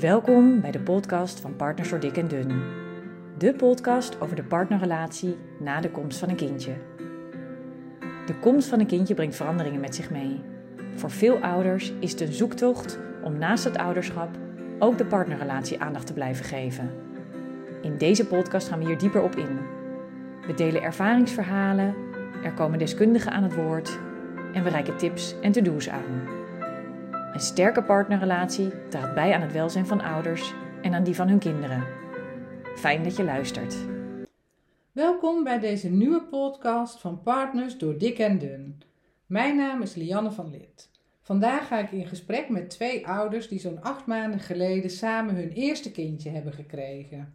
Welkom bij de podcast van Partners door Dik en Dun. De podcast over de partnerrelatie na de komst van een kindje. De komst van een kindje brengt veranderingen met zich mee. Voor veel ouders is het een zoektocht om naast het ouderschap ook de partnerrelatie aandacht te blijven geven. In deze podcast gaan we hier dieper op in. We delen ervaringsverhalen, er komen deskundigen aan het woord en we reiken tips en to-do's aan. Een sterke partnerrelatie draagt bij aan het welzijn van ouders en aan die van hun kinderen. Fijn dat je luistert. Welkom bij deze nieuwe podcast van Partners door Dik en Dun. Mijn naam is Lianne van Lid. Vandaag ga ik in gesprek met twee ouders die zo'n acht maanden geleden samen hun eerste kindje hebben gekregen.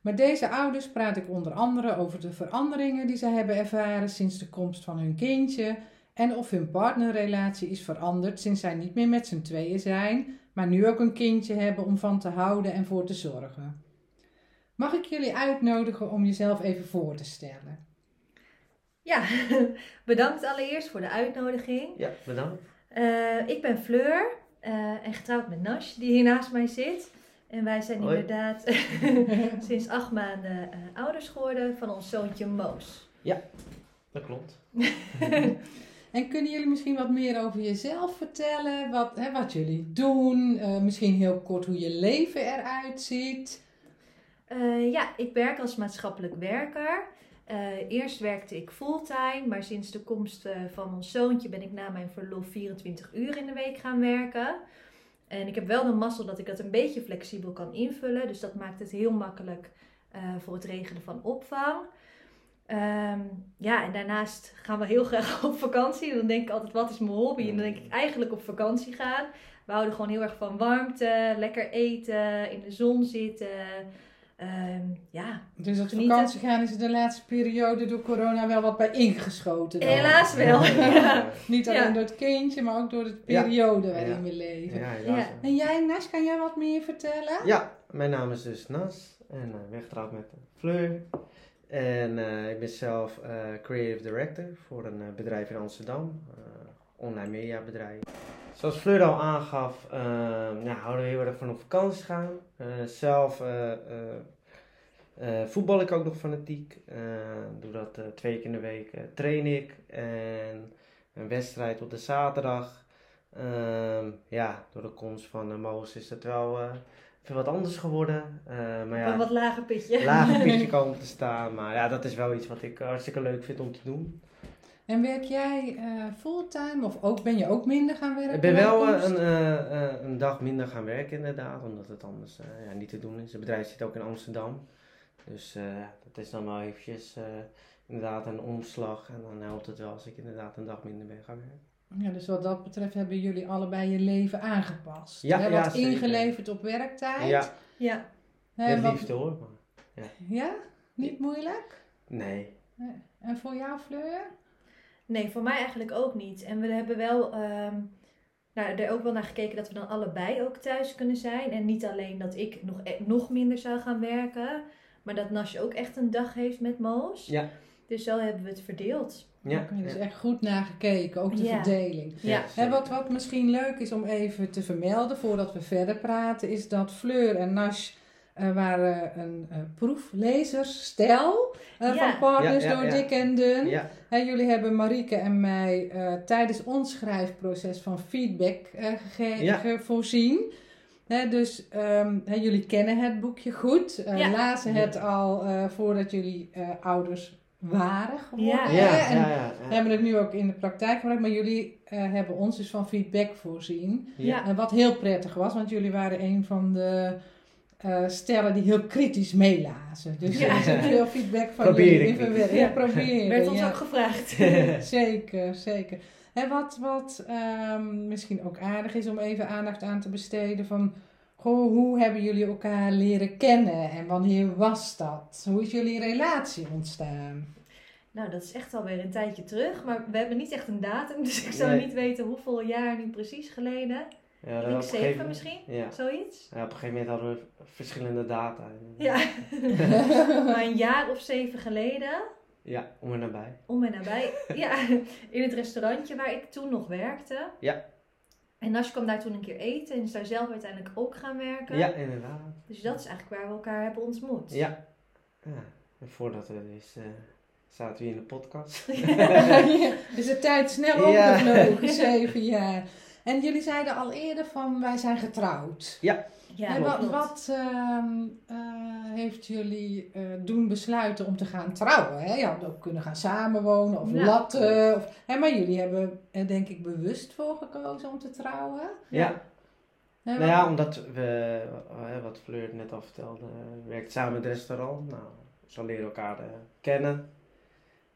Met deze ouders praat ik onder andere over de veranderingen die zij hebben ervaren sinds de komst van hun kindje en of hun partnerrelatie is veranderd sinds zij niet meer met z'n tweeën zijn, maar nu ook een kindje hebben om van te houden en voor te zorgen. Mag ik jullie uitnodigen om jezelf even voor te stellen? Ja, bedankt allereerst voor de uitnodiging. Ja, bedankt. Uh, ik ben Fleur uh, en getrouwd met Nash, die hier naast mij zit. En wij zijn Hoi. inderdaad sinds acht maanden uh, ouders geworden van ons zoontje Moos. Ja, dat klopt. En kunnen jullie misschien wat meer over jezelf vertellen? Wat, hè, wat jullie doen? Uh, misschien heel kort hoe je leven eruit ziet? Uh, ja, ik werk als maatschappelijk werker. Uh, eerst werkte ik fulltime, maar sinds de komst van ons zoontje ben ik na mijn verlof 24 uur in de week gaan werken. En ik heb wel de mazzel dat ik dat een beetje flexibel kan invullen. Dus dat maakt het heel makkelijk voor het regelen van opvang. Um, ja, en daarnaast gaan we heel graag op vakantie. Dan denk ik altijd, wat is mijn hobby? En dan denk ik eigenlijk op vakantie gaan. We houden gewoon heel erg van warmte, lekker eten, in de zon zitten. Um, ja, dus op vakantie gaan is er de laatste periode door corona wel wat bij ingeschoten. Dan. Helaas wel. ja. Niet alleen ja. door het kindje, maar ook door de periode ja. waarin we leven. En jij, Nas, kan jij wat meer vertellen? Ja, mijn naam is dus Nas en uh, weggetrouwd met Fleur. En uh, ik ben zelf uh, creative director voor een uh, bedrijf in Amsterdam, online media bedrijf. Zoals Fleur al aangaf, ja, houden we heel erg van op vakantie gaan. zelf voetbal ik ook nog fanatiek. doe dat twee keer in de week train ik. En een wedstrijd op de zaterdag. ja, door de komst van Moos is dat wel veel wat anders geworden. Uh, maar ja, een wat lager pitje. Lager pitje komen te staan. Maar ja, dat is wel iets wat ik hartstikke leuk vind om te doen. En werk jij uh, fulltime of ook, ben je ook minder gaan werken? Ik ben wel een, uh, een dag minder gaan werken inderdaad, omdat het anders ja, niet te doen is. Het bedrijf zit ook in Amsterdam. Dus dat is dan wel eventjes inderdaad een omslag. En dan helpt het wel als ik inderdaad een dag minder ben gaan werken. Ja, dus wat dat betreft hebben jullie allebei je leven aangepast. Ja, Hè, ja, wat ingeleverd op werktijd. Ja, Ja, Hè, het wat- liefste hoor. Maar, ja. Ja? Niet moeilijk? Nee. Nee. En voor jou, Fleur? nee, voor mij eigenlijk ook niet. En we hebben wel ehm, nou, er ook wel naar gekeken dat we dan allebei ook thuis kunnen zijn. En niet alleen dat ik nog, e- nog minder zou gaan werken, maar dat Nasje ook echt een dag heeft met Moos. Ja. Dus zo hebben we het verdeeld. Ja. Oké, dus echt goed nagekeken, ook de Ja. verdeling. Ja. Wat, wat misschien leuk is om even te vermelden voordat we verder praten, is dat Fleur en Nash eh, waren een eh proeflezersstijl eh, Ja. van Partners Ja, ja, door ja. Dik en Dun. Ja, Hè, jullie hebben Marieke en mij eh, tijdens ons schrijfproces van feedback eh, gege- Ja. ge- voorzien. Hè, dus ehm, hè, jullie kennen het boekje goed, Ja. lazen het al eh, voordat jullie eh, ouders waren geworden. Ja. ja, En ja, ja, we hebben het nu ook in de praktijk gebruikt, maar jullie eh, hebben ons dus van feedback voorzien. Ja. En wat heel prettig was, want jullie waren een van de eh, stellen die heel kritisch meelazen. Dus Ja. er is ook veel feedback van Probeer jullie. ik. verwerken. Ja, proberen. Werd ons ja. ook gevraagd. Zeker, zeker. En wat, wat ehm, misschien ook aardig is om even aandacht aan te besteden van... Goh, hoe hebben jullie elkaar leren kennen en wanneer was dat? Hoe is jullie relatie ontstaan? Nou, dat is echt alweer een tijdje terug. Maar we hebben niet echt een datum. Dus ik zou Nee. niet weten hoeveel jaar nu precies geleden. Ja, gegeven moment- misschien? Ja. Zoiets? ja, op een gegeven moment hadden we verschillende data. Ja. maar een jaar of zeven geleden. Ja, om en nabij. Om en nabij. Ja, in het restaurantje waar ik toen nog werkte. Ja. En Nash kwam daar toen een keer eten en is daar zelf uiteindelijk ook gaan werken. Ja, inderdaad. Dus dat is eigenlijk waar we elkaar hebben ontmoet. Ja. ja. En voordat we dus eh, zaten we in de podcast. ja, dus de tijd snel Ja. opgevlogen, zeven jaar. En jullie zeiden al eerder van wij zijn getrouwd. Ja, en wat, ehm, eh, heeft jullie eh, doen besluiten om te gaan trouwen? Hè? Je had ook kunnen gaan samenwonen of Ja. latten. Of, hè, maar jullie hebben er denk ik bewust voor gekozen om te trouwen. Ja. Hè, Nou ja, omdat we, wat Fleur net al vertelde, we werkt samen in het restaurant. Nou, zo leren we elkaar eh, kennen.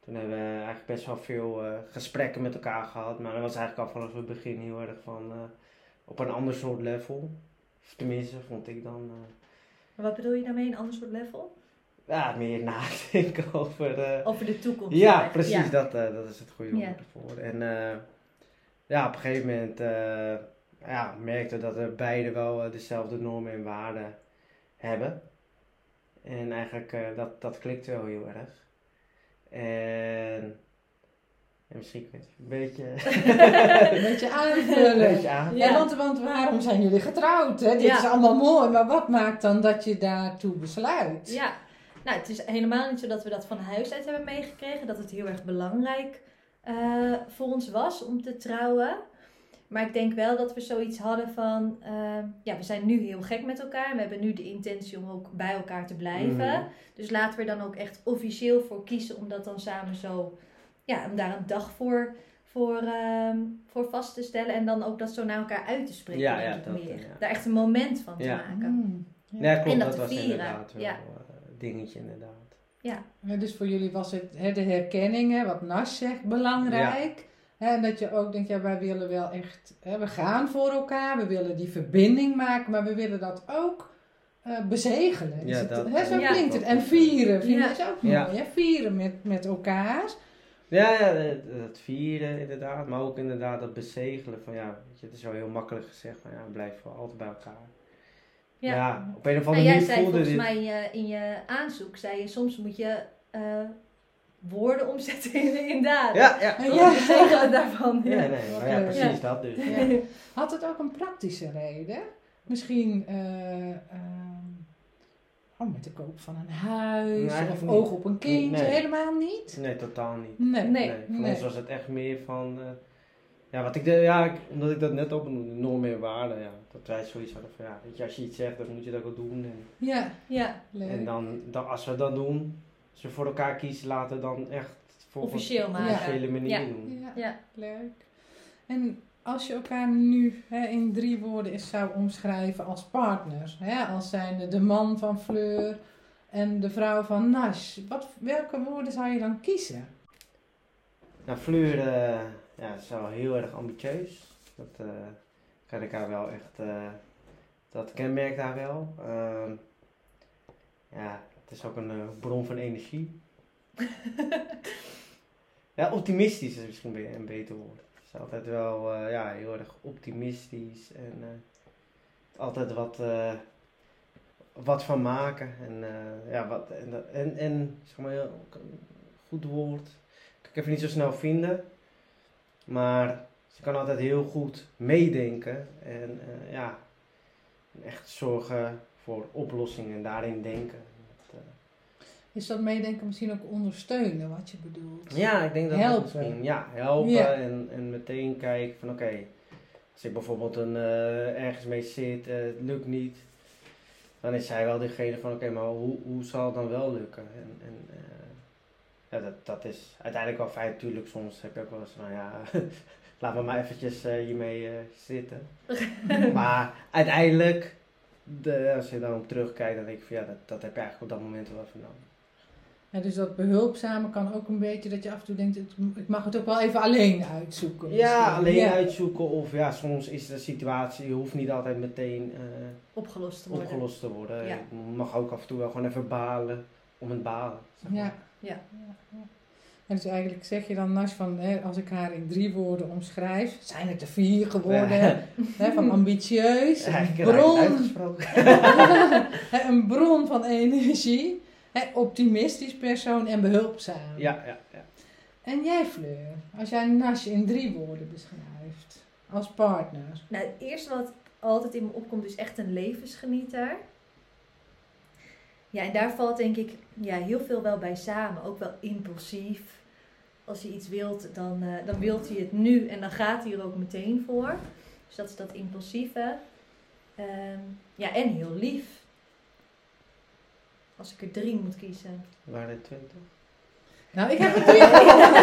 Toen hebben we eigenlijk best wel veel eh, gesprekken met elkaar gehad. Maar dat was eigenlijk al vanaf het begin heel erg van eh, op een ander soort level. Of tenminste, vond ik dan. eh, Maar wat bedoel je daarmee, een ander soort level? ja, meer nadenken over. Over de toekomst. Ja, precies, Ja. Dat, dat is het goede woord ervoor. En ja, op een gegeven moment ja, merkte dat we beide wel dezelfde normen en waarden hebben. En eigenlijk, dat, dat klikt wel heel erg. En, en misschien kun je het een beetje, Een beetje aanvullen. een beetje aan. Ja, Ja. want, want waarom zijn jullie getrouwd? Hè? Dit Ja. is allemaal mooi, maar wat maakt dan dat je daartoe besluit? Ja, nou het is helemaal niet zo dat we dat van huis uit hebben meegekregen. Dat het heel erg belangrijk eh, voor ons was om te trouwen. Maar ik denk wel dat we zoiets hadden van, eh, ja we zijn nu heel gek met elkaar. We hebben nu de intentie om ook bij elkaar te blijven. Mhm. Dus laten we er dan ook echt officieel voor kiezen om dat dan samen zo, ja om daar een dag voor, voor, ehm, voor vast te stellen. En dan ook dat zo naar elkaar uit te spreken Ja, ja, dat, meer. eh, ja. Daar echt een moment van te maken. Hmm, ja. Ja, klopt, En dat dat, te was vieren, inderdaad wel ja. een dingetje inderdaad. Ja, dus voor jullie was het hè, de herkenning, hè, wat Nas zegt, belangrijk. Hè, en dat je ook denkt, ja, wij willen wel echt, hè, we gaan voor elkaar, we willen die verbinding maken, maar we willen dat ook eh, bezegelen. Ja, Is het- dat- hè, zo Ja. klinkt het. En vieren, vind Ja. ik ook Ja. mooi. Hè? Vieren met, met elkaar. Ja, ja, het het vieren inderdaad, maar ook inderdaad dat bezegelen van ja, weet je, het is wel heel makkelijk gezegd van ja, we blijven voor altijd bij elkaar. Ja, Ja. op een of andere jij manier zei volgens dit. mij in je, in je aanzoek, zei je soms moet je eh, woorden omzetten in, in daden. Ja, ja. Ja. Wat het betekenen daarvan. Ja, Ja. nee, Wat maar ja, precies Ja. dat dus. Ja. Had het ook een praktische reden? Misschien eh, ehm, oh, met de koop van een huis Nee, of oog op een kindje? Nee. Helemaal niet? Nee, totaal niet. Nee. Nee. Nee, voor Nee. ons was het echt meer van, eh, ja, wat ik, de, ja, ik- omdat ik dat net ook benoemde, normen en waarden, ja, dat wij zoiets hadden van, ja, weet je, als je iets zegt, dan moet je dat ook wel doen. En, Ja, Ja, leuk. en dan, dan, als we dat doen, we voor elkaar kiezen, laten we dan echt volgens Officieel maken. officiële manier Ja. doen. ja, ja. leuk. En als je elkaar nu hè, in drie woorden eens zou omschrijven als partners, hè, als zijnde de man van Fleur en de vrouw van Nash, wat, welke woorden zou je dan kiezen? Nou, Fleur eh, ja, is wel heel erg ambitieus. Dat eh, kan ik haar wel echt, eh, dat kenmerkt haar wel. Ehm, ja, het is ook een eh, bron van energie. ja, optimistisch is misschien een beter woord. Ze is altijd wel eh, ja, heel erg optimistisch en eh, altijd wat, wat van maken. En, ja, wat, en, en, en zeg maar, een goed woord kan ik even niet zo snel vinden. Maar ze kan altijd heel goed meedenken. En ja, echt zorgen voor oplossingen en daarin denken. Is dat meedenken misschien ook ondersteunen wat je bedoelt? ja, ik denk dat Helpen. dat misschien... Ja, helpen Ja. En, en meteen kijken van oké, als ik bijvoorbeeld een, eh, ergens mee zit, eh, het lukt niet. Dan is zij wel degene van oké, maar hoe, hoe zal het dan wel lukken? En, en eh, ja, dat, dat is uiteindelijk wel fijn. Natuurlijk, soms heb je ook wel eens van ja, laat me maar eventjes hiermee zitten. maar uiteindelijk, de, als je dan op terugkijkt, dan denk ik van ja, dat, dat heb je eigenlijk op dat moment wel even nodig. Ja, dus dat behulpzame kan ook een beetje dat je af en toe denkt, ik mag het ook wel even alleen uitzoeken. Ja, misschien. alleen Ja. uitzoeken of ja, soms is de situatie, hoeft niet altijd meteen eh, opgelost te worden. opgelost te worden. Ja. Je mag ook af en toe wel gewoon even balen om het balen. zeg maar. Ja. Ja. ja. En dus eigenlijk zeg je dan, Nas, van, hè, als ik haar in drie woorden omschrijf, zijn het er vier geworden, Ja. hè, van ambitieus, een Eigenlijk raar bron, een bron van energie, hè, optimistisch persoon en behulpzaam. Ja, ja, ja. En jij, Fleur, als jij Nas in drie woorden beschrijft? als partner? Nou, het eerste wat altijd in me opkomt is echt een levensgenieter. Ja, en daar valt denk ik ja, heel veel wel bij samen. Ook wel impulsief. Als hij iets wilt, dan, eh, dan wilt hij het nu en dan gaat hij er ook meteen voor. Dus dat is dat impulsieve. Ehm, ja, en heel lief. Als ik er drie moet kiezen. Waren er twintig? Nou, ik heb het weer.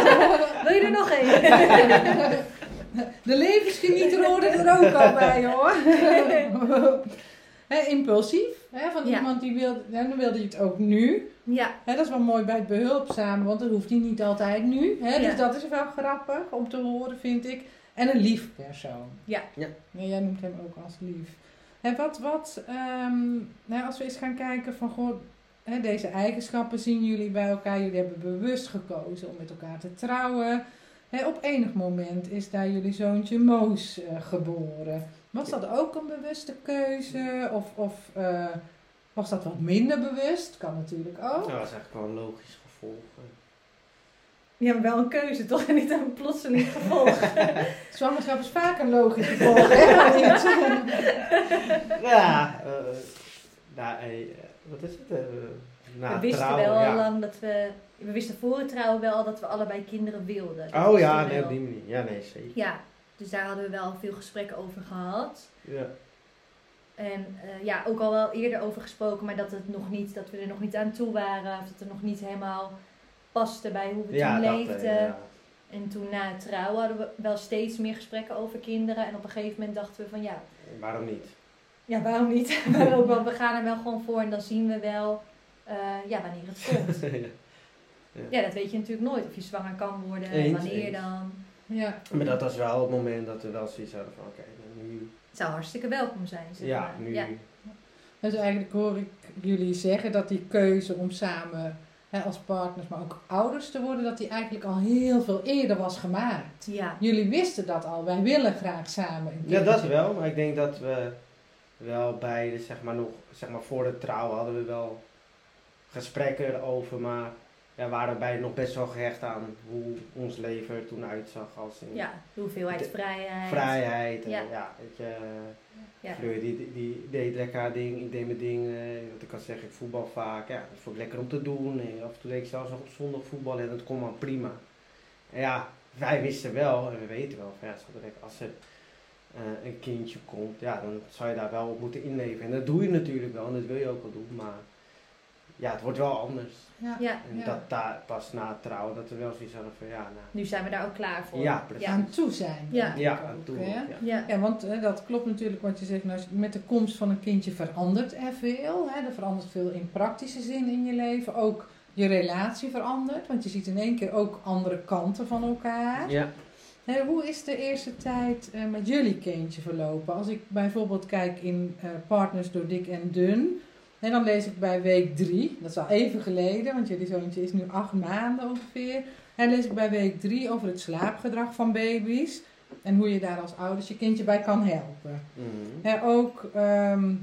Wil je er nog één? De levensgenieter hoorde er ook al bij hoor. Hè, impulsief, hè, van Ja. iemand die wil, ja, dan wilde je het ook nu. ja, Hè, dat is wel mooi bij het behulpzame, want dat hoeft hij niet altijd nu. Hè, Ja. Dus dat is wel grappig om te horen, vind ik. En een lief persoon. Ja. Ja. jij noemt hem ook als lief. En wat, wat ehm, nou, als we eens gaan kijken van, goh, hè, deze eigenschappen zien jullie bij elkaar. Jullie hebben bewust gekozen om met elkaar te trouwen. Hè, op enig moment is daar jullie zoontje Moos eh, geboren. Was dat ook een bewuste keuze? Of, of eh, was dat wat minder bewust? Kan natuurlijk ook. Dat is eigenlijk wel een logisch gevolg. ja, maar wel een keuze toch? En niet een plotseling gevolg. Zwangerschap is vaak een logisch gevolg, hè? Ja, eh nou, eh, wat is het? eh na we wisten trouwen, wel ja. al lang dat we... We wisten voor het trouwen wel dat we allebei kinderen wilden. Dat Oh ja, nee, op die manier. Ja, nee, zeker. Ja, dus daar hadden we wel veel gesprekken over gehad. Ja. En eh, ja, ook al wel eerder over gesproken, maar dat, het nog niet, dat we er nog niet aan toe waren. Of dat het nog niet helemaal paste bij hoe we Ja, toen dat, leefden. eh, ja. En toen na het trouwen hadden we wel steeds meer gesprekken over kinderen. En op een gegeven moment dachten we van ja, Waarom niet? ja waarom niet? maar ook wel, we gaan er wel gewoon voor en dan zien we wel eh, ja, wanneer het komt. Ja, dat weet je natuurlijk nooit. Of je zwanger kan worden, Eens, wanneer eens. dan. Ja. maar dat was wel het moment dat we wel zoiets hadden van, oké, nu... Het zou hartstikke welkom zijn. Zeg Ja, maar. nu... Ja. Dus eigenlijk hoor ik jullie zeggen dat die keuze om samen hè, als partners, maar ook ouders te worden, dat die eigenlijk al heel veel eerder was gemaakt. ja. Jullie wisten dat al. Wij willen graag samen Ja, dat wel, maar ik denk dat we wel beide, zeg maar nog, zeg maar voor de trouw hadden we wel gesprekken erover, maar ja, waren beide nog best wel gehecht aan hoe ons leven er toen uitzag als in ja, de hoeveelheid De- vrijheid. vrijheid. En, Ja. ja. weet je, Ja. Fleur die, die, die deed lekker haar ding, ik deed mijn ding. wat ik kan zeggen, ik voetbal vaak. Ja, dat vond ik lekker om te doen. En af en toe deed ik zelfs nog op zondag voetbal en dat kon maar prima. En ja, wij wisten wel, en we weten wel, van ja, als er eh, een kindje komt, ja, dan zou je daar wel op moeten inleven. En dat doe je natuurlijk wel, en dat wil je ook wel doen, maar ja, het wordt wel anders. Ja. Ja. En Ja. dat daar pas na het trouwen, dat we wel zoiets hadden van ja, nou, Nu zijn we daar ook klaar voor. Ja, precies. Aan toe zijn. Ja. ja, ook, toen, hè? ja. Ja. Ja, want hè, dat klopt natuurlijk wat je zegt. Nou, met de komst van een kindje verandert er veel. Hè? Er verandert veel in praktische zin in je leven. Ook je relatie verandert. Want je ziet in één keer ook andere kanten van elkaar. Ja. Hè, hoe is de eerste tijd eh, met jullie kindje verlopen? Als ik bijvoorbeeld kijk in eh, Partners door Dik en Dun. En dan lees ik bij week drie, dat is al even geleden, want jullie zoontje is nu acht maanden ongeveer. En lees ik bij week drie over het slaapgedrag van baby's. En hoe je daar als ouders je kindje bij kan helpen. Mhm. Hè, ook ehm,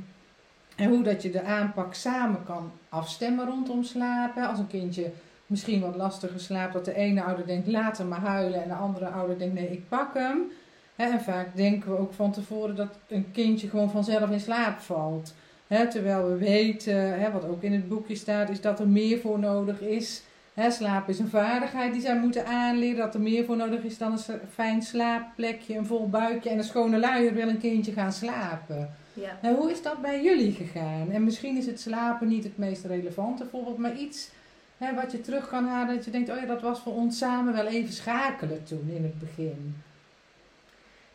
en hoe dat je de aanpak samen kan afstemmen rondom slapen. Als een kindje misschien wat lastiger slaapt, dat de ene ouder denkt laat hem maar huilen en de andere ouder denkt nee ik pak hem. En vaak denken we ook van tevoren dat een kindje gewoon vanzelf in slaap valt. Terwijl we weten, wat ook in het boekje staat, is dat er meer voor nodig is. Hè, slapen is een vaardigheid die zij moeten aanleren. Dat er meer voor nodig is dan een fijn slaapplekje, een vol buikje en een schone luier wil een kindje gaan slapen. Ja. Nou, hoe is dat bij jullie gegaan? En misschien is het slapen niet het meest relevante voorbeeld, maar iets wat je terug kan halen. Dat je denkt, oh ja, dat was voor ons samen wel even schakelen toen in het begin.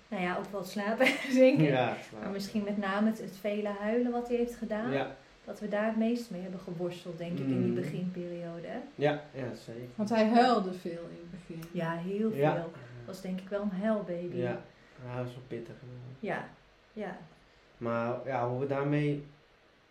Nou ja, ook wel slapen, denk ik. Ja, Maar misschien met name het, het vele huilen wat hij heeft gedaan. ja, Dat we daar het meest mee hebben geworsteld, denk ik, in die Mm. beginperiode. Hè? ja, ja, zeker. Want hij huilde veel in het begin. Ja, heel veel. Ja. Was denk ik wel een huilbaby. Ja, ja, dat is wel pittig. Ja. ja. Maar ja, hoe we daarmee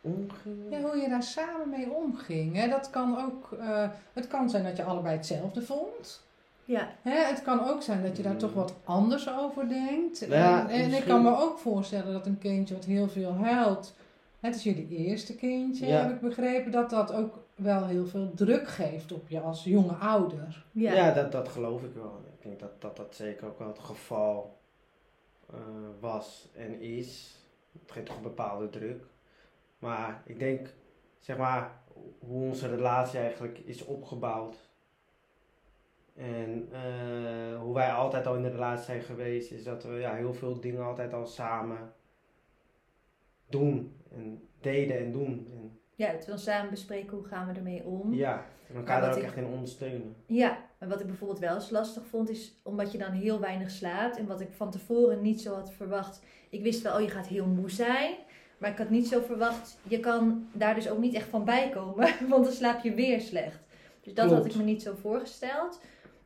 omgingen. Ja, hoe je daar samen mee omging. Hè? Dat kan ook, eh, het kan zijn dat je allebei hetzelfde vond. Ja. Hè? Het kan ook zijn dat je daar Mm. toch wat anders over denkt. Ja, en, en ik kan me ook voorstellen dat een kindje wat heel veel huilt. Het is jullie eerste kindje, Ja. heb ik begrepen. Dat dat ook wel heel veel druk geeft op je als jonge ouder. Ja. Ja, dat, dat geloof ik wel. Ik denk dat dat, dat zeker ook wel het geval eh, was en is. Het geeft toch een bepaalde druk. Maar ik denk, zeg maar, hoe onze relatie eigenlijk is opgebouwd. En eh, hoe wij altijd al in de relatie zijn geweest, is dat we ja, heel veel dingen altijd al samen doen. En deden en doen. En, Ja, dat we dan samen bespreken hoe gaan we ermee om. ja, en elkaar Maar daar ook ik- echt in ondersteunen. Ja, en wat ik bijvoorbeeld wel eens lastig vond, is omdat je dan heel weinig slaapt. En wat ik van tevoren niet zo had verwacht. Ik wist wel, oh je gaat heel moe zijn. Maar ik had niet zo verwacht, je kan daar dus ook niet echt van bijkomen. Want dan slaap je weer slecht. Dus dat had ik me niet zo voorgesteld.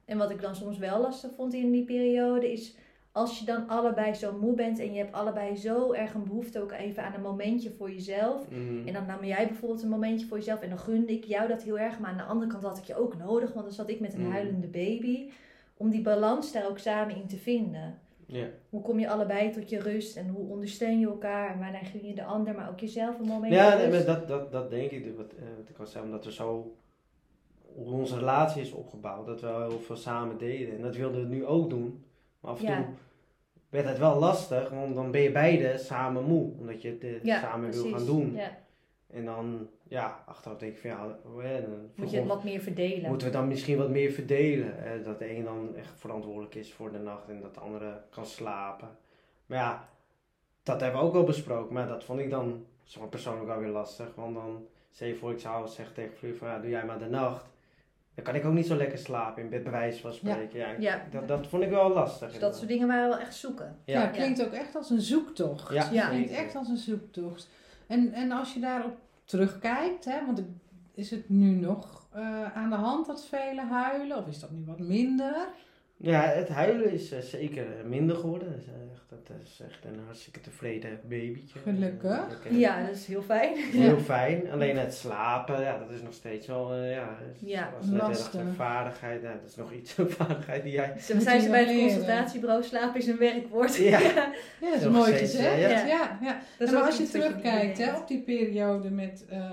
En wat ik dan soms wel lastig vond in die periode is... Als je dan allebei zo moe bent en je hebt allebei zo erg een behoefte ook even aan een momentje voor jezelf. Mhm. En dan nam jij bijvoorbeeld een momentje voor jezelf en dan gunde ik jou dat heel erg. Maar aan de andere kant had ik je ook nodig, want dan zat ik met een Mm. huilende baby. Om die balans daar ook samen in te vinden. Ja. Hoe kom je allebei tot je rust en hoe ondersteun je elkaar en wanneer gun je de ander, maar ook jezelf een moment. Ja, nee, maar dat, dat, dat denk ik, wat, eh, wat ik al zei, omdat we zo, hoe onze relatie is opgebouwd, dat we heel veel samen deden. En dat wilden we nu ook doen. Maar af en Ja. toe werd het wel lastig, want dan ben je beide samen moe, omdat je het eh, Ja, samen wil gaan doen. Ja. En dan, ja, achteraf denk ik van ja, dan Moet je het wat meer verdelen. moeten we dan misschien wat meer verdelen. Hè? Dat de een dan echt verantwoordelijk is voor de nacht en dat de andere kan slapen. Maar ja, dat hebben we ook wel besproken. Maar dat vond ik dan zeg maar, persoonlijk wel weer lastig. Want dan, stel je voor, ik zou zeggen tegen Fleur van ja, doe jij maar de nacht. Dan kan ik ook niet zo lekker slapen in bed, bij wijze van spreken. Ja. Ja, Dat, dat vond ik wel lastig. dus dat soort dingen waren wel echt zoeken. Ja, Ja, klinkt ook echt als een zoektocht. Ja, het Ja. klinkt echt als een zoektocht. En, en als je daarop terugkijkt, hè, want is het nu nog eh, aan de hand dat velen huilen? Of is dat nu wat minder? Ja, het huilen is eh, zeker eh, minder geworden. Dat is, eh, echt, dat is echt een hartstikke tevreden babytje. Gelukkig. Ja, dat is heel fijn. Heel fijn. Alleen het slapen, ja, dat is nog steeds wel, ja, was net lastig. een vaardigheid. Ja, dat is nog iets, een vaardigheid die jij... Ze zijn ze bij het leren. consultatiebureau, slapen is een werkwoord. Ja. Ja, dat is Nog mooi steeds, gezegd. Ja, ja. ja, ja. Dat maar ook als je terugkijkt hè, op die periode met, eh,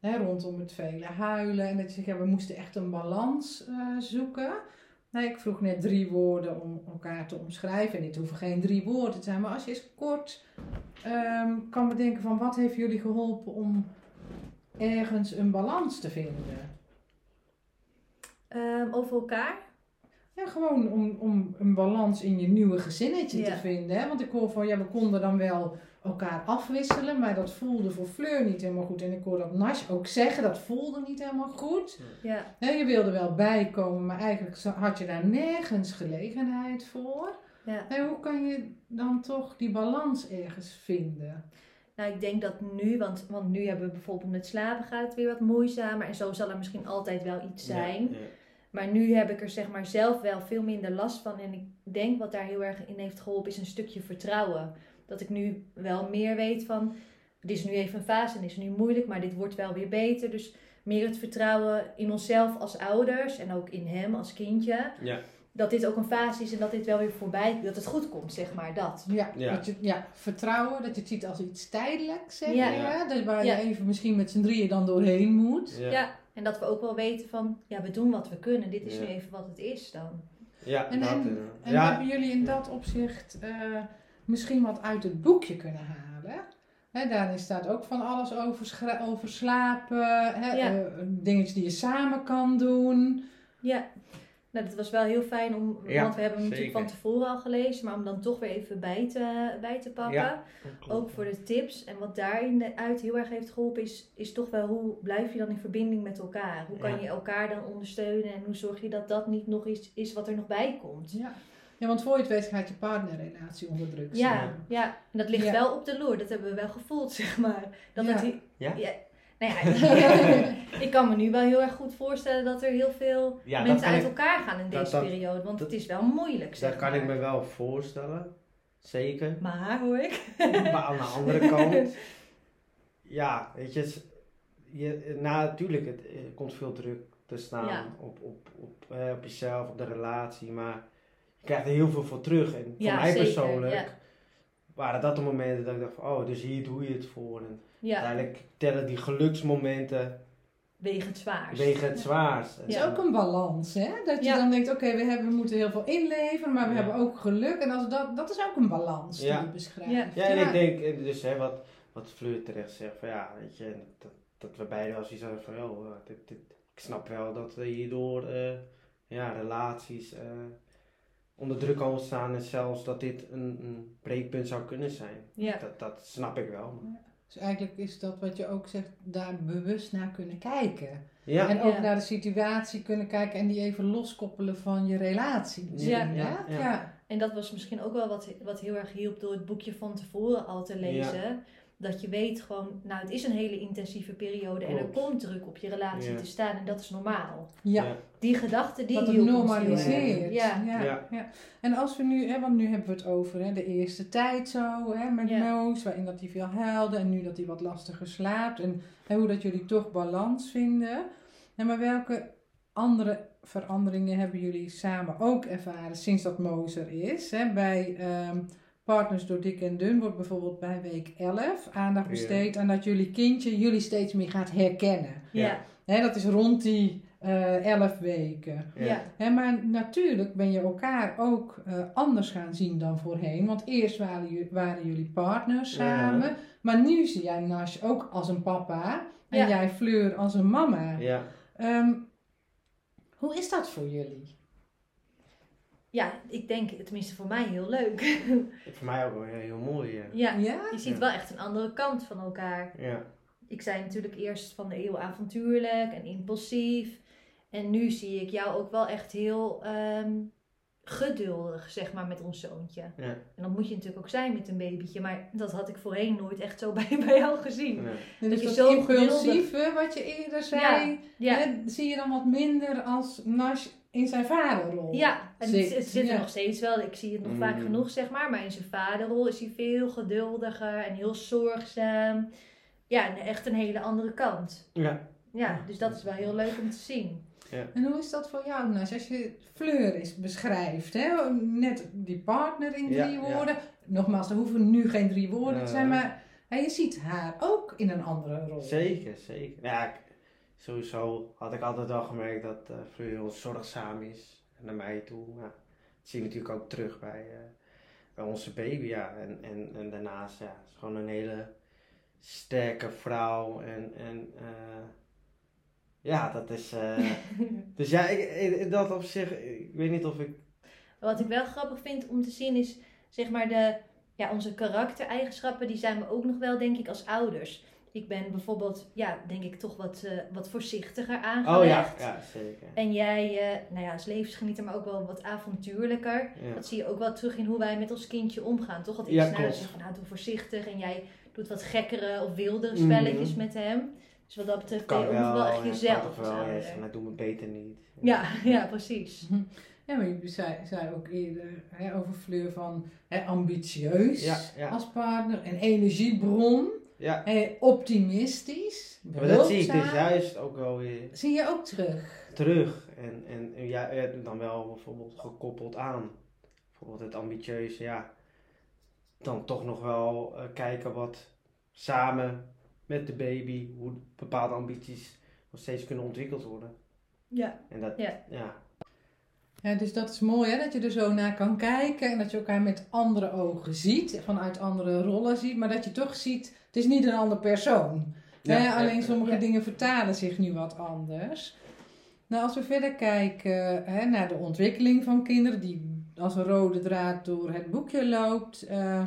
hè, rondom het vele huilen en dat je zegt, ja, we moesten echt een balans eh, zoeken. Nou, ik vroeg net drie woorden om elkaar te omschrijven. En dit hoeven geen drie woorden te zijn, maar als je eens kort ehm, kan bedenken van wat heeft jullie geholpen om ergens een balans te vinden? Ehm, over elkaar. Ja, gewoon om, om een balans in je nieuwe gezinnetje te vinden. Hè? Want ik hoor van, ja, we konden dan wel elkaar afwisselen, maar dat voelde voor Fleur niet helemaal goed. En ik hoor dat Nash ook zeggen, dat voelde niet helemaal goed. Ja. Hè, je wilde wel bijkomen, maar eigenlijk had je daar nergens gelegenheid voor. ja. En hoe kan je dan toch die balans ergens vinden? Nou, ik denk dat nu, want, want nu hebben we bijvoorbeeld met slapen gaat het weer wat moeizamer. En zo zal er misschien altijd wel iets zijn. Ja, ja. Maar nu heb ik er zeg maar zelf wel veel minder last van. En ik denk wat daar heel erg in heeft geholpen is een stukje vertrouwen. Dat ik nu wel meer weet van, het is nu even een fase en het is nu moeilijk, maar dit wordt wel weer beter. Dus meer het vertrouwen in onszelf als ouders en ook in hem als kindje. Ja. Dat dit ook een fase is en dat dit wel weer voorbij, dat het goed komt, zeg maar, dat. Ja, Ja. Dat je, ja vertrouwen, dat je het ziet als iets tijdelijks, zeg Ja. hè? Dat waar Ja. je even misschien met z'n drieën dan doorheen moet. Ja. En dat we ook wel weten van, ja, we doen wat we kunnen. Dit is Ja. nu even wat het is dan. Ja, En, dat, en, eh, en ja. hebben jullie in dat opzicht eh, misschien wat uit het boekje kunnen halen? Hè, daarin staat ook van alles over, over slapen, Ja. eh, dingetjes die je samen kan doen. Ja, nou, dat was wel heel fijn om, Ja, want we hebben hem natuurlijk van tevoren al gelezen, maar om dan toch weer even bij te, bij te pakken. Ja. Ook voor de tips. En wat daarin uit heel erg heeft geholpen is, is toch wel hoe blijf je dan in verbinding met elkaar? Hoe kan Ja. je elkaar dan ondersteunen en hoe zorg je dat dat niet nog iets is wat er nog bij komt? Ja. ja, want voor je het weet gaat je partnerrelatie onder druk Ja, staan. ja. En dat ligt Ja. wel op de loer. Dat hebben we wel gevoeld, zeg maar. Dat Ja. het Ja? Nou ja, ik kan me nu wel heel erg goed voorstellen dat er heel veel Ja, mensen uit ik- elkaar gaan in dat- deze dat- periode. Want dat- het is wel moeilijk, zeg Dat kan maar. ik me wel voorstellen. Zeker. Maar hoor ik. maar aan de andere kant, ja, weet je, je nou, natuurlijk, het, er komt veel druk te staan Ja. op, op, op, eh, op jezelf, op de relatie, maar je krijgt er heel veel voor terug. En voor Ja, mij zeker, persoonlijk ja. Waren dat de momenten dat ik dacht van, oh, dus hier doe je het voor. En Ja, uiteindelijk tellen die geluksmomenten wegen het zwaarst. wegen het zwaarst. Het is ook een balans, hè? Dat je Ja. dan denkt, oké, we, hebben, we moeten heel veel inleveren, maar we Ja. hebben ook geluk. En als dat, dat is ook een balans die je beschrijft. Ja. Ja, en ik denk, dus hè, wat, wat Fleur terecht zegt, van ja, weet je, dat, dat we beide wel zoiets hadden van, joh, eh, dit, dit, ik snap wel dat er hierdoor, eh, ja, relaties eh, onder druk komen staan en zelfs dat dit een, een breekpunt zou kunnen zijn. Ja. Dat, dat snap ik wel. Dus eigenlijk is dat wat je ook zegt, daar bewust naar kunnen kijken. Ja, En ook Ja. naar de situatie kunnen kijken en die even loskoppelen van je relatie. Ja. Ja, Ja, ja. ja. En dat was misschien ook wel wat, wat heel erg hielp door het boekje van tevoren al te lezen. Dat je weet gewoon, nou het is een hele intensieve periode en er komt druk op je relatie Ja. te staan en dat is normaal. ja. Die gedachte die dat het normaliseert. Ja. Ja. Ja. Ja. En als we nu, hè, want nu hebben we het over hè, de eerste tijd zo, hè, met Ja. Moos, waarin dat hij veel huilde en nu dat hij wat lastiger slaapt. En hè, hoe dat jullie toch balans vinden. En maar welke andere veranderingen hebben jullie samen ook ervaren sinds dat Moos er is? Hè? Bij ehm, Partners door Dik en Dun wordt bijvoorbeeld bij week 11 aandacht Ja. besteed aan dat jullie kindje jullie steeds meer gaat herkennen. Ja. Hè, dat is rond die eh 11 weken. Ja. Maar natuurlijk ben je elkaar ook eh, anders gaan zien dan voorheen. Want eerst waren, waren jullie partners Ja. samen. Maar nu zie jij Nash ook als een papa. En Ja. jij Fleur als een mama. ja. Ehm, hoe is dat voor jullie? Ik denk, tenminste voor mij heel leuk. Voor mij ook wel heel, heel mooi. Ja. ja, Ja? je ziet Ja. wel echt een andere kant van elkaar. Ja. Ik zei natuurlijk eerst van de heel avontuurlijk en impulsief. En nu zie ik jou ook wel echt heel ehm, geduldig, zeg maar, met ons zoontje. Ja. En dat moet je natuurlijk ook zijn met een babytje. Maar dat had ik voorheen nooit echt zo bij, bij jou gezien. Ja. En Dat dus je dat zo impulsieve, wat je eerder zei, Ja, hè, zie je dan wat minder als Nash in zijn vaderrol. ja. en het, Zit, het zit er ja. nog steeds wel. Ik zie het nog vaak Mm. genoeg, zeg maar. Maar in zijn vaderrol is hij veel geduldiger en heel zorgzaam. Ja, en echt een hele andere kant. Ja. Ja, dus dat is wel heel leuk om te zien. En hoe is dat voor jou, Nash? Als je Fleur eens beschrijft, hè? net die partner in Ja, drie ja. woorden. Nogmaals, er hoeven nu geen drie woorden te zijn, Eh. maar hè, je ziet haar ook in een andere rol. Zeker, zeker. Ja, ik- sowieso had ik altijd al gemerkt dat Fleur heel zorgzaam is naar mij toe. Ja, dat zie je natuurlijk ook terug bij, eh, bij onze baby. Ja. En, en, en daarnaast ja, is gewoon een hele sterke vrouw. En, en eh, ja, dat is. dus ja, ik, dat op zich, ik weet niet of ik. Wat ik wel grappig vind om te zien is, zeg maar, de, ja, onze karaktereigenschappen, die zijn we ook nog wel, denk ik, als ouders. Ik ben bijvoorbeeld, ja, denk ik toch wat, eh, wat voorzichtiger aangelegd. Oh ja, ja zeker. En jij, eh, nou ja, als levensgenieter, maar ook wel wat avontuurlijker. Ja. Dat zie je ook wel terug in hoe wij met ons kindje omgaan. Toch dat ik Ja, zeg van, nou, doe voorzichtig. En jij doet wat gekkere of wildere Mhm. spelletjes met hem. Dus wat dat betreft Kan je ook wel echt ja, jezelf. kan wel. Ja, maar doe me beter niet. ja, ja, precies. Ja, maar je zei, zei ook eerder hè, over Fleur van hè, ambitieus Ja, ja. als partner, een energiebron, ja. hè, optimistisch, Maar dat zie ik dus juist ook wel weer Zie je ook terug. terug. En, en, en ja, dan wel bijvoorbeeld gekoppeld aan. Bijvoorbeeld het ambitieuze, ja. Dan toch nog wel eh, kijken wat samen met de baby, hoe bepaalde ambities nog steeds kunnen ontwikkeld worden. Ja. En dat, Ja. ja. Ja, dus dat is mooi hè, dat je er zo naar kan kijken en dat je elkaar met andere ogen ziet, vanuit andere rollen ziet, maar dat je toch ziet, het is niet een ander persoon. Ja, Hè, alleen sommige Ja. dingen vertalen zich nu wat anders. Nou, als we verder kijken hè, naar de ontwikkeling van kinderen, die als een rode draad door het boekje loopt. eh,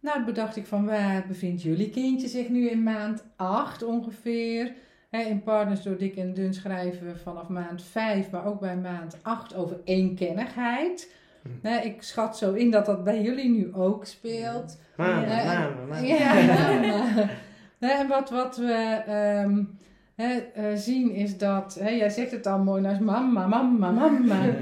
nou, bedacht ik van waar bevindt jullie kindje zich nu in maand 8 ongeveer? Hè, in Partners door Dik en Dun schrijven we vanaf maand 5, maar ook bij maand 8 over eenkennigheid. Hm. Ik schat zo in dat dat bij jullie nu ook speelt. Ja. mama, mama. Ja, Hè, en wat, wat we ehm, hè, eh, zien is dat, hè, jij zegt het al mooi, nou is mama, mama, mama.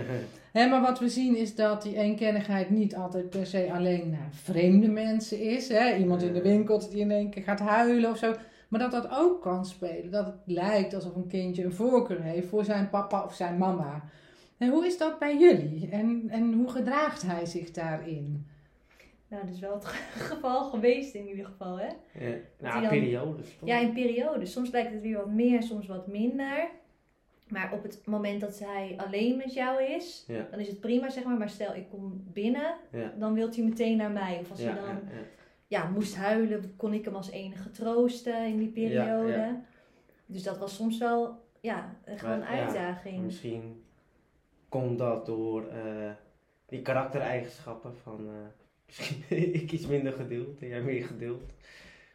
Maar wat we zien is dat die eenkennigheid niet altijd per se alleen naar vreemde mensen is. Iemand in de winkel die in één keer gaat huilen of zo. Maar dat dat ook kan spelen. Dat het lijkt alsof een kindje een voorkeur heeft voor zijn papa of zijn mama. En hoe is dat bij jullie? En, en hoe gedraagt hij zich daarin? Nou, dat is wel het geval geweest in ieder geval, hè? Ja. Nou, dan- periodes toch? Ja, in periodes. Soms lijkt het weer wat meer, soms wat minder. Maar op het moment dat hij alleen met jou is, Ja. dan is het prima, zeg maar. Maar stel, ik kom binnen, Ja. dan wilt hij meteen naar mij. Of als ja, hij dan ja, moest huilen, kon ik hem als enige troosten in die periode. Ja, ja. Dus dat was soms wel ja, wel een ja, uitdaging. Misschien komt dat door eh, die karaktereigenschappen van eh, misschien ik iets minder geduld en jij meer geduld.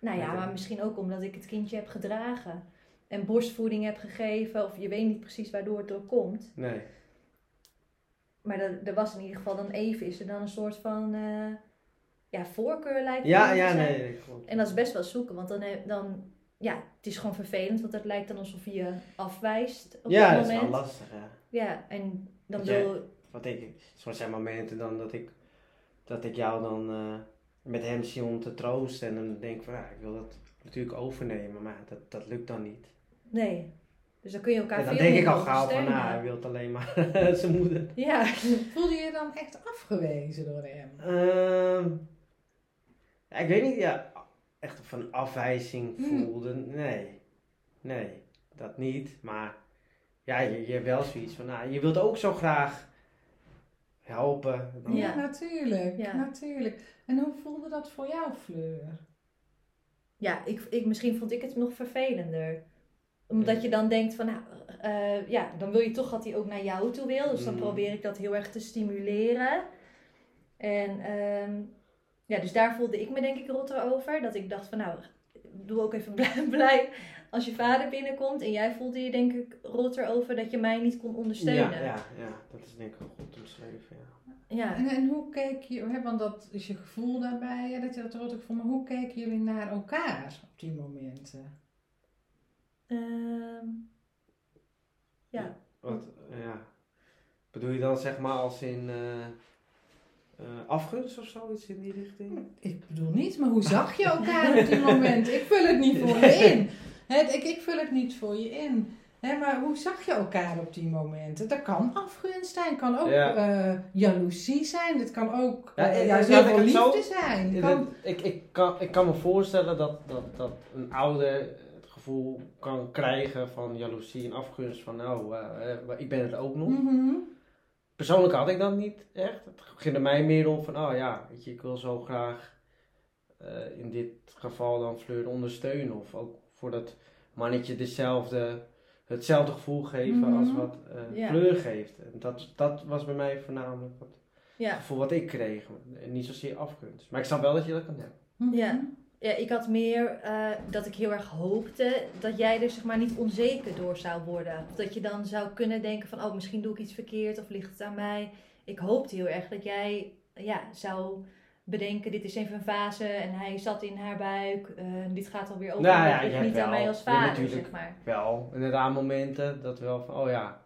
Nou ja, maar misschien ook omdat ik het kindje heb gedragen. En borstvoeding heb gegeven. Of je weet niet precies waardoor het door komt. Nee. Maar er, er was in ieder geval dan even, is er dan een soort van eh, ja, voorkeur lijkt me Ja, te ja, zijn. nee. nee, klopt. En dat is best wel zoeken, want dan, dan ja, het is gewoon vervelend, want het lijkt dan alsof je afwijst op ja, dat dat is moment. wel lastig, ja. Ja, en dan wil, Wat ik, zo zijn momenten dan dat ik, dat ik jou dan eh, met hem zie om te troosten en dan denk ik van, ja, ik wil dat natuurlijk overnemen, maar dat, dat lukt dan niet. nee. Dus dan kun je elkaar En dan veel denk ik al gauw van, nou, hij wil alleen maar zijn moeder. Ja, Voelde je je dan echt afgewezen door hem? Ehm, ja, ik weet niet, ja, echt van afwijzing Hmm. voelde. Nee, nee, dat niet. Maar ja, je, je hebt wel zoiets van, nou, je wilt ook zo graag helpen. Dan- Ja. Natuurlijk. Ja. natuurlijk. En hoe voelde dat voor jou, Fleur? ja ik, ik, misschien vond ik het nog vervelender. Omdat je dan denkt van, nou, eh, ja, dan wil je toch dat hij ook naar jou toe wil. Dus dan Mm. probeer ik dat heel erg te stimuleren. En ehm, ja, dus daar voelde ik me denk ik rotter over. Dat ik dacht van, nou, doe ook even blij, blij als je vader binnenkomt. En jij voelde je denk ik rotter over dat je mij niet kon ondersteunen. Ja, ja, ja, dat is denk ik wel goed omschreven, ja. Ja. En, en hoe keek je, hè, want dat is je gevoel daarbij, hè, dat je dat er ook vond, maar hoe keken jullie naar elkaar op die momenten? Ehm, ja. Wat, ja. Bedoel je dan zeg maar als in eh, eh, afgunst of zoiets in die richting? Ik bedoel niet, maar hoe zag je elkaar op die momenten? Ik vul het niet voor je in. Ik, ik vul het niet voor je in. Maar hoe zag je elkaar op die momenten? Dat kan afgunst zijn, kan ook Ja. eh, jaloezie zijn, het kan ook Ja, eh, juist heel veel zo- liefde zijn. Ik, kan, ik, ik, kan, ik kan me voorstellen dat, dat, dat een ouder het gevoel kan krijgen van jaloezie en afgunst van nou, ik ben het ook nog. Mhm. Persoonlijk had ik dat niet echt. Het ging er mij meer om van, oh ja, weet je, ik wil zo graag eh, in dit geval dan Fleur ondersteunen. Of ook voor dat mannetje dezelfde, hetzelfde gevoel geven Mhm. als wat eh, Ja. Fleur geeft. En dat, dat was bij mij voornamelijk wat, het gevoel wat ik kreeg. En niet zozeer afgunst. Maar ik snap wel dat je dat kan hebben. Mhm. Ja. Ja, ik had meer eh, dat ik heel erg hoopte dat jij er zeg maar niet onzeker door zou worden. Of dat je dan zou kunnen denken van, oh misschien doe ik iets verkeerd of ligt het aan mij. Ik hoopte heel erg dat jij ja, zou bedenken, dit is even een fase en hij zat in haar buik. eh, dit gaat alweer over. Nou en ja, ligt niet aan wel- mij als vader, natuurlijk- zeg maar. Wel, inderdaad momenten dat wel van, oh ja,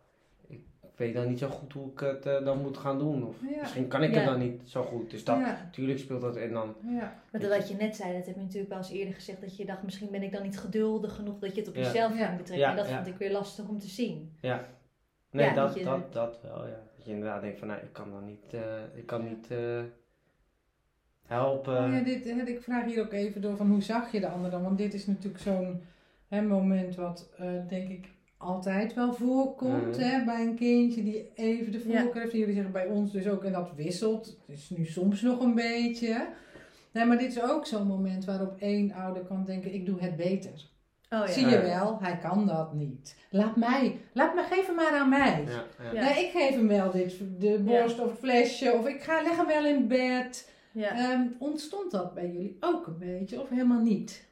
ik weet dan niet zo goed hoe ik het eh, dan moet gaan doen. Of Ja. misschien kan ik Ja. het dan niet zo goed. Dus dat, Ja. natuurlijk speelt dat en dan Ja. Maar dat wat je net zei, dat heb je natuurlijk wel eens eerder gezegd. Dat je dacht, misschien ben ik dan niet geduldig genoeg dat je het op Ja. jezelf Ja. kan betrekken. Ja, en dat ja. vond ik weer lastig om te zien. Ja. Nee, Ja, dat, dat je- dat, dat wel, ja. Dat je inderdaad denkt van, nou, ik kan dan niet, eh, ik kan niet eh, helpen. Oh ja, dit, ik vraag hier ook even door van hoe zag je de ander dan? Want dit is natuurlijk zo'n hè, moment wat eh, denk ik altijd wel voorkomt Mhm. hè, bij een kindje die even de Ja. voorkeur heeft. En jullie zeggen bij ons dus ook en dat wisselt. Het is nu soms nog een beetje. Nee, maar dit is ook zo'n moment waarop één ouder kan denken ik doe het beter. Oh ja. Zie je wel, hij kan dat niet. Laat mij, laat me, geef hem maar aan mij. Ja, ja. Ja. Nee, ik geef hem wel dit, de borst of het flesje of ik ga, leg hem wel in bed. Ja. Ehm, ontstond dat bij jullie ook een beetje of helemaal niet?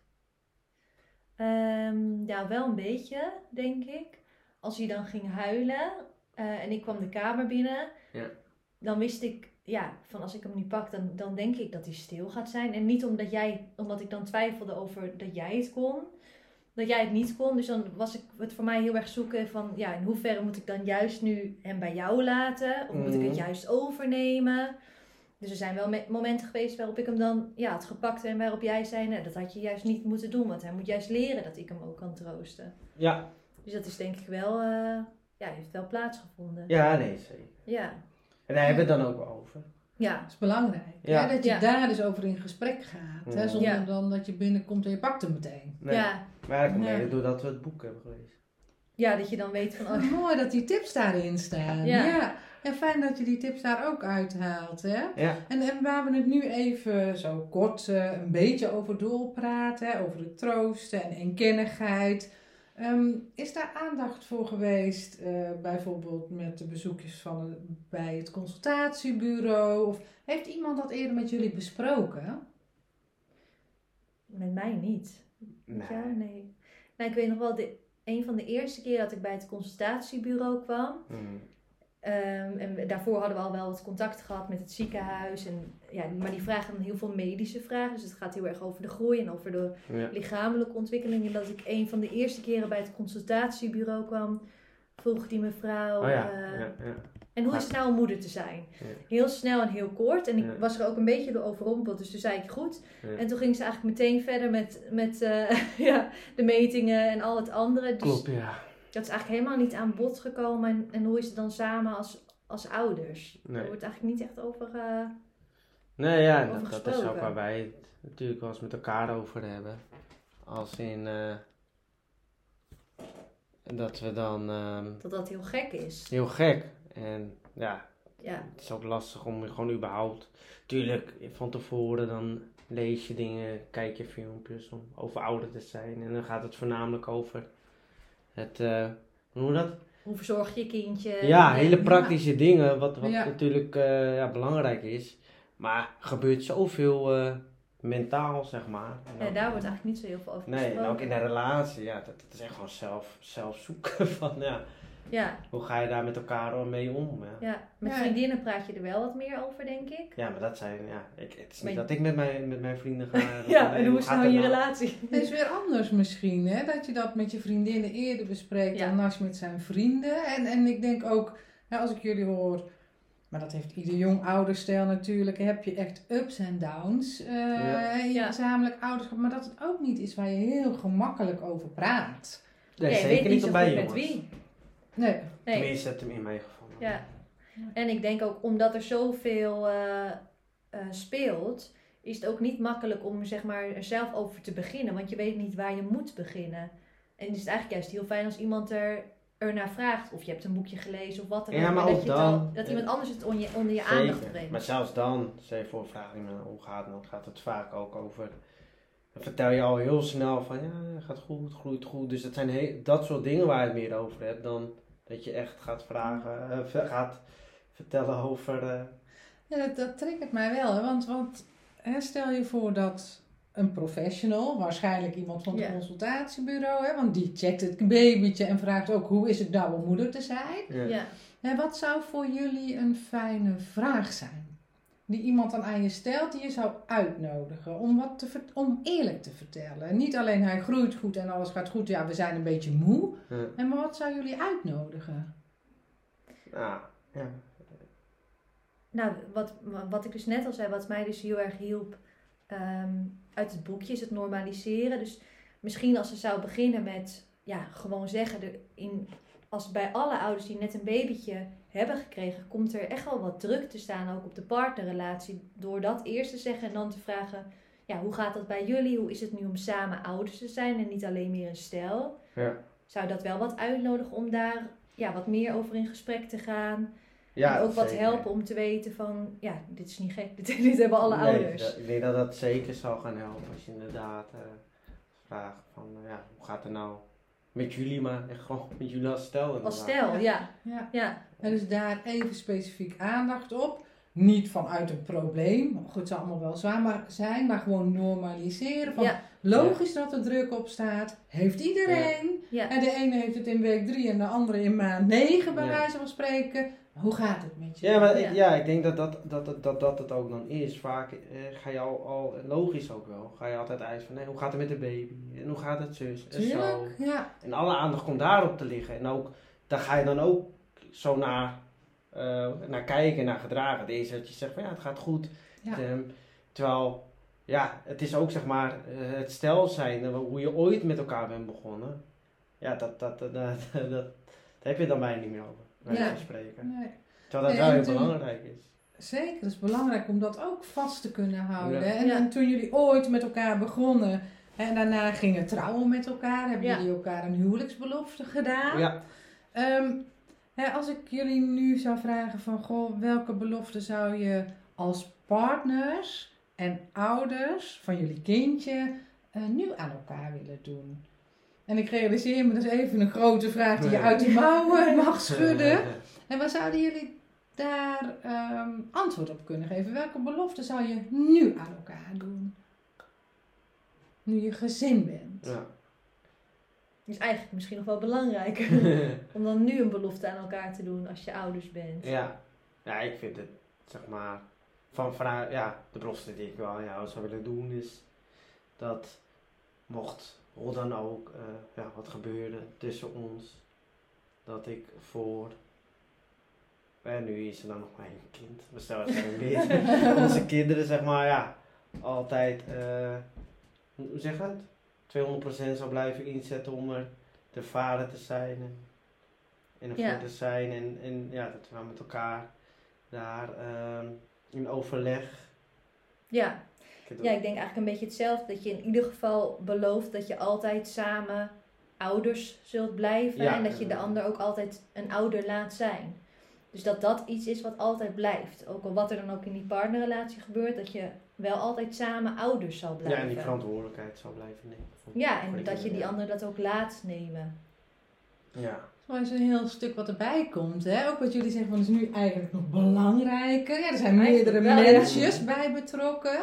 Ehm, ja, wel een beetje, denk ik. Als hij dan ging huilen eh, en ik kwam de kamer binnen, Ja. dan wist ik, ja, van als ik hem niet pak, dan, dan denk ik dat hij stil gaat zijn. En niet omdat jij, omdat ik dan twijfelde over dat jij het kon, dat jij het niet kon. Dus dan was ik het voor mij heel erg zoeken van, ja, in hoeverre moet ik dan juist nu hem bij jou laten? Of moet ik het Mhm. juist overnemen? Dus er zijn wel me- momenten geweest waarop ik hem dan ja, had gepakt en waarop jij zei, nee, dat had je juist niet moeten doen. Want hij moet juist leren dat ik hem ook kan troosten. ja, Dus dat is denk ik wel, eh, ja, heeft wel plaatsgevonden. ja, nee, zeker. Ja. En daar hebben we het dan ook over. Ja, Dat is belangrijk. Ja. Hè? Dat je Ja. daar dus over in gesprek gaat. Hè? Zonder Ja. dan dat je binnenkomt en je pakt hem meteen. Nee. ja. Maar eigenlijk Ja. mede doordat we het boek hebben gelezen. ja, dat je dan weet van, oh, Mooi dat die tips daarin staan. Ja. Ja. En fijn dat je die tips daar ook uithaalt. Hè? Ja. En, en waar we het nu even zo kort eh, een beetje over doorpraten, over het troosten en eenkennigheid. Ehm, is daar aandacht voor geweest, eh, bijvoorbeeld met de bezoekjes van bij het consultatiebureau? Of heeft iemand dat eerder met jullie besproken? met mij niet. Nee. Ja, nee. Nou, ik weet nog wel, de, een van de eerste keer dat ik bij het consultatiebureau kwam. Hmm. Ehm, en daarvoor hadden we al wel wat contact gehad met het ziekenhuis. En, ja, maar die vragen dan heel veel medische vragen. Dus het gaat heel erg over de groei en over de Ja. lichamelijke ontwikkeling. En dat ik een van de eerste keren bij het consultatiebureau kwam, vroeg die mevrouw. Oh ja. ja, ja. En hoe is het nou om moeder te zijn? Heel snel en heel kort. En ik was er ook een beetje door overrompeld. Dus toen zei ik goed. En toen ging ze eigenlijk meteen verder met, met eh, ja, de metingen en al het andere. Dus Klopt, ja. Dat is eigenlijk helemaal niet aan bod gekomen. En, en hoe is het dan samen als, als ouders? Nee. Daar wordt eigenlijk niet echt over... eh, Nee, ja, over dat, dat is ook waar wij het natuurlijk wel eens met elkaar over hebben. Als in eh, dat we dan ehm, dat dat heel gek is. heel gek en ja, Ja, het is ook lastig om gewoon überhaupt. Tuurlijk, van tevoren dan lees je dingen, kijk je filmpjes om over ouder te zijn en dan gaat het voornamelijk over het, eh, hoe noem je dat? hoe verzorg je je kindje? Ja, En- hele praktische dingen, wat, wat Ja. natuurlijk eh, ja, belangrijk is. Maar er gebeurt zoveel eh, mentaal, zeg maar. En Ja, daar wordt eigenlijk niet zo heel veel over Nee, en gesproken. ook in de relatie, ja, dat, dat is echt gewoon zelf, zelf zoeken van, ja, Ja, hoe ga je daar met elkaar mee om? Ja, ja, met Ja. vriendinnen praat je er wel wat meer over, denk ik. ja maar dat zijn, ja, ik, het is niet Maar- dat ik met mijn, met mijn vrienden ga. Ja, en hoe is nou je relatie? Het is weer anders misschien, hè? dat je dat met je vriendinnen eerder bespreekt Ja. dan Nas met zijn vrienden. En, en ik denk ook, ja, als ik jullie hoor, maar dat heeft ieder jong ouderstel natuurlijk, heb je echt ups en downs eh, Ja. in je Ja. gezamenlijk ouderschap. Maar dat het ook niet is waar je heel gemakkelijk over praat. Nee, Ja, je zeker weet niet bij goed met jongens. wie. Nee. Nee. Tenminste, het in mijn geval. Ja. En ik denk ook omdat er zoveel eh, eh, speelt, is het ook niet makkelijk om zeg maar, er zelf over te beginnen. Want je weet niet waar je moet beginnen. En is het eigenlijk juist heel fijn als iemand er, er naar vraagt. Of je hebt een boekje gelezen of wat dan Ja, ook. maar dat, je dan- al- dat iemand anders het onder je, onder je Zeker. aandacht brengt. Maar zelfs dan, je voor, vraag iemand hoe gaat het, dan gaat het vaak ook over. Dan vertel je al heel snel van ja, gaat goed, groeit goed. Dus dat zijn he- dat soort dingen waar je het meer over hebt dan dat je echt gaat vragen, eh, gaat vertellen over. eh, Ja, dat, dat triggert mij wel. Hè? Want, want hè, stel je voor dat een professional, waarschijnlijk iemand van het consultatiebureau, hè, want die checkt het babytje en vraagt ook hoe is het nou om moeder te zijn. ja. Ja. Hè, wat zou voor jullie een fijne vraag zijn? Die iemand dan aan je stelt, die je zou uitnodigen om, wat te, om eerlijk te vertellen. En niet alleen hij groeit goed en alles gaat goed, ja, we zijn een beetje moe. Ja. En maar wat zou jullie uitnodigen? Nou, ja. Nou, wat, wat ik dus net al zei, wat mij dus heel erg hielp ehm, uit het boekje, is het normaliseren. Dus misschien als ze zou beginnen met, ja, gewoon zeggen, de, in, als bij alle ouders die net een babytje hebben gekregen, komt er echt wel wat druk te staan, ook op de partnerrelatie. Door dat eerst te zeggen en dan te vragen, ja, hoe gaat dat bij jullie? Hoe is het nu om samen ouders te zijn en niet alleen meer een stel? Ja. Zou dat wel wat uitnodigen om daar ja, wat meer over in gesprek te gaan? Ja, en ook wat zeker. helpen om te weten van, ja, dit is niet gek, dit, dit hebben alle Nee, ouders. dat- ik denk dat dat zeker zal gaan helpen als je inderdaad eh, vraagt van ja, hoe gaat het nou met jullie, maar echt gewoon met jullie als stel. Als inderdaad. stel, ja. Ja. Ja, En dus daar even specifiek aandacht op. Niet vanuit een probleem. Goed, het zal allemaal wel zwaar maar zijn, maar gewoon normaliseren. Van, ja, Logisch dat er druk op staat. Heeft iedereen. ja. En de ene heeft het in week drie en de andere in maand negen, bij Ja. wijze van spreken. Hoe gaat het met je? Ja, maar ik, Ja. ik denk dat dat, dat, dat, dat, dat het ook dan is. Vaak eh, ga je al, al, logisch ook wel, ga je altijd eisen van nee, hoe gaat het met de baby? En hoe gaat het zus? En zo. Tuurlijk, ja. En alle aandacht komt daarop te liggen. En ook, daar ga je dan ook zo naar, eh, naar kijken, naar gedragen. Deze dat je zegt van ja, het gaat goed. Ja. Ehm, terwijl, ja, het is ook zeg maar eh, het stel zijn, hoe je ooit met elkaar bent begonnen. Ja, dat, dat, dat, dat, dat, daar heb je dan bijna niet meer over. Ja. spreken. Nee. Terwijl dat Nee, wel en heel belangrijk is. Zeker, het is belangrijk om dat ook vast te kunnen houden. Ja. En, Ja. en toen jullie ooit met elkaar begonnen hè, en daarna gingen trouwen met elkaar, hebben Ja. jullie elkaar een huwelijksbelofte gedaan. Ja, Ehm, hè, als ik jullie nu zou vragen van, goh, welke belofte zou je als partners en ouders van jullie kindje eh, nu aan elkaar willen doen? En ik realiseer me, dat is even een grote vraag die je uit de mouwen mag schudden. En waar zouden jullie daar ehm, antwoord op kunnen geven? Welke belofte zou je nu aan elkaar doen? Nu je gezin bent. Ja. is eigenlijk misschien nog wel belangrijker. om dan nu een belofte aan elkaar te doen als je ouders bent. ja. ja, ik vind het, zeg maar, van, vanuit, ja, de belofte die ik wel aan jou zou willen doen is dat mocht hoe dan ook, eh, ja, wat gebeurde tussen ons, dat ik voor, en nu is er dan nog één kind, maar stel er zijn meer, onze kinderen zeg maar, ja, altijd, eh, hoe hoe zeg je dat? 200% zou blijven inzetten om er de vader te zijn en, en ervoor Ja. te zijn en, en ja, dat we met elkaar daar ehm, in overleg. Ja. Ja, ik denk eigenlijk een beetje hetzelfde. Dat je in ieder geval belooft dat je altijd samen ouders zult blijven. Ja. En dat je de ander ook altijd een ouder laat zijn. Dus dat dat iets is wat altijd blijft. Ook al wat er dan ook in die partnerrelatie gebeurt. Dat je wel altijd samen ouders zal blijven. ja, en die verantwoordelijkheid zou blijven nemen. voor- Ja, en dat je die ander dat ook laat nemen. Ja. Maar is een heel stuk wat erbij komt. Hè? Ook wat jullie zeggen, van, is nu eigenlijk nog belangrijker. Ja, er zijn meerdere mensjes bij betrokken.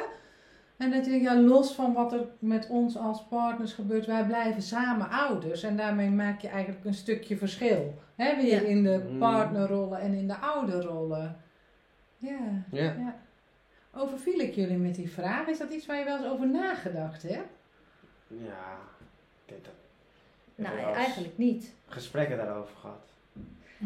En dat je denkt, ja, los van wat er met ons als partners gebeurt, wij blijven samen ouders. En daarmee maak je eigenlijk een stukje verschil. Hè? Weer Ja. in de Mm. partnerrollen en in de ouderrollen. Ja, Ja. ja. Overviel ik jullie met die vraag? Is dat iets waar je wel eens over nagedacht hebt? Ja, ik denk dat. Nou, eigenlijk niet. Gesprekken daarover gehad.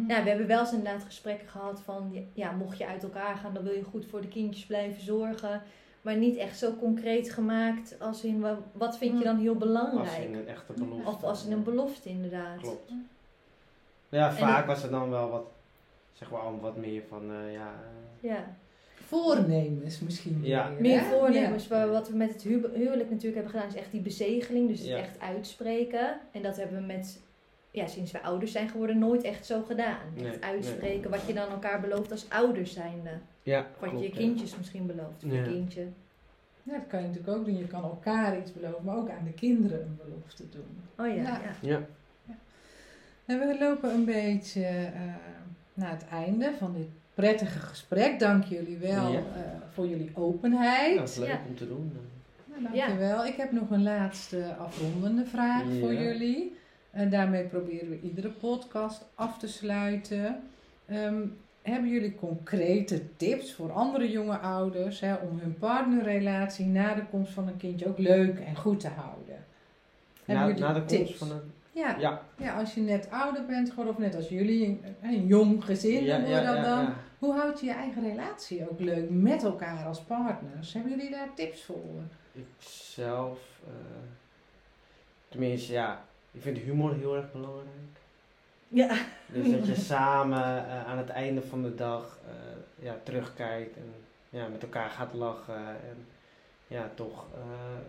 Ja, we hebben wel eens inderdaad gesprekken gehad van, ja, mocht je uit elkaar gaan, dan wil je goed voor de kindjes blijven zorgen. Maar niet echt zo concreet gemaakt als in, wa- wat vind je dan heel Als belangrijk? in een echte belofte. Of als in een belofte inderdaad. Klopt. Ja, vaak was het dan wel wat, zeg maar, al wat meer van, eh, ja. eh, Ja, Voornemens misschien Ja. meer. voornemens. Wat we met het hu- huwelijk natuurlijk hebben gedaan is echt die bezegeling. Dus het Ja. echt uitspreken. En dat hebben we met, ja, sinds we ouders zijn geworden, nooit echt zo gedaan. Nee, echt uitspreken wat je dan elkaar belooft als ouders zijnde. Ja, Wat klopt, je ja. kindjes misschien belooft. Of Ja. je kindje. Ja, dat kan je natuurlijk ook doen. Je kan elkaar iets beloven, maar ook aan de kinderen een belofte doen. Oh ja, Ja. ja. Ja. En we lopen een beetje eh, naar het einde van dit prettige gesprek. Dank jullie wel Ja. eh, voor jullie openheid. Ja, dat is leuk Ja. om te doen. Nou, dankjewel. Ik heb nog een laatste afrondende vraag Ja. voor jullie. En daarmee proberen we iedere podcast af te sluiten. Ehm, hebben jullie concrete tips voor andere jonge ouders hè, om hun partnerrelatie na de komst van een kindje ook leuk en goed te houden? Na, Hebben na de komst van een... Ja, Ja, ja, als je net ouder bent geworden of net als jullie, een, een jong gezin ja, ja, dat dan. Hoe houd je je eigen relatie ook leuk met elkaar als partners? Hebben jullie daar tips voor? Ik zelf, eh, tenminste ja, ik vind humor heel erg belangrijk. Ja. Dus dat je samen eh, aan het einde van de dag eh, ja, terugkijkt en ja, met elkaar gaat lachen. En ja, toch, eh,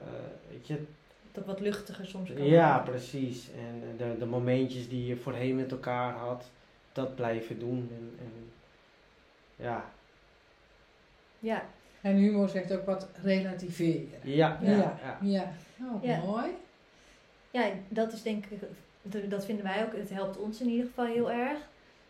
eh, weet je, Dat wat luchtiger soms kan ja, worden. precies. En de, de momentjes die je voorheen met elkaar had, dat blijven doen. En, en ja, Ja, En humor zegt ook wat relativeren. ja, Ja, ja. ja. ja. Oh, Ja. mooi. ja, dat is denk ik, dat vinden wij ook, het helpt ons in ieder geval heel erg.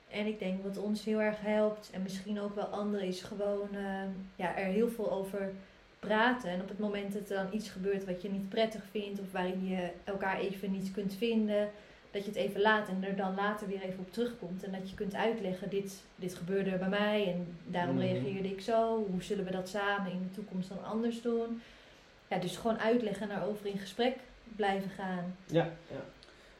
En ik denk wat ons heel erg helpt, en misschien ook wel anderen, is gewoon eh, ja, er heel veel over praten. En op het moment dat er dan iets gebeurt wat je niet prettig vindt, of waarin je elkaar even niet kunt vinden, dat je het even laat en er dan later weer even op terugkomt. En dat je kunt uitleggen, dit, dit gebeurde er bij mij en daarom Mhm. reageerde ik zo. Hoe zullen we dat samen in de toekomst dan anders doen? Ja, dus gewoon uitleggen en daarover in gesprek blijven gaan. ja, ja.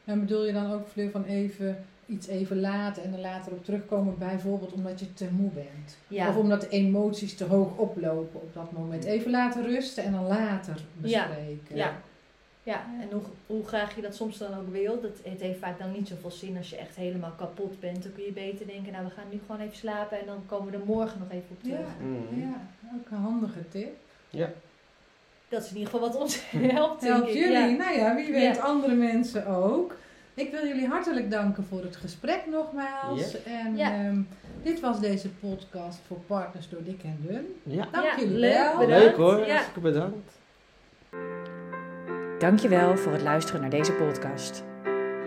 En bedoel je dan ook, Fleur, van even iets even laten en er later op terugkomen, bijvoorbeeld omdat je te moe bent? Ja. Of omdat de emoties te hoog oplopen op dat moment. Even laten rusten en dan later bespreken. Ja. Ja, en hoe, hoe graag je dat soms dan ook wil, dat, het heeft vaak dan niet zoveel zin als je echt helemaal kapot bent. Dan kun je beter denken, nou we gaan nu gewoon even slapen en dan komen we er morgen nog even op terug. Ja, Mhm. ja, ook een handige tip. Ja. Dat is in ieder geval wat ons helpt. Helpt jullie? Ja. Nou ja, wie weet Ja. andere mensen ook. Ik wil jullie hartelijk danken voor het gesprek nogmaals. En Ja. ehm, dit was deze podcast voor Partners door Dik en Dun. Ja. Dank Ja, jullie leuk, wel. bedankt. Leuk hoor, Ja. hartstikke bedankt. Dankjewel voor het luisteren naar deze podcast.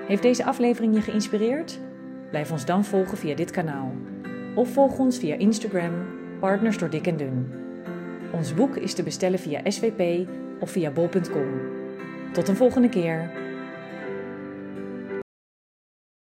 Heeft deze aflevering je geïnspireerd? Blijf ons dan volgen via dit kanaal. Of volg ons via Instagram, Partners door Dik en Dun. Ons boek is te bestellen via SWP of via bol.com. Tot een volgende keer.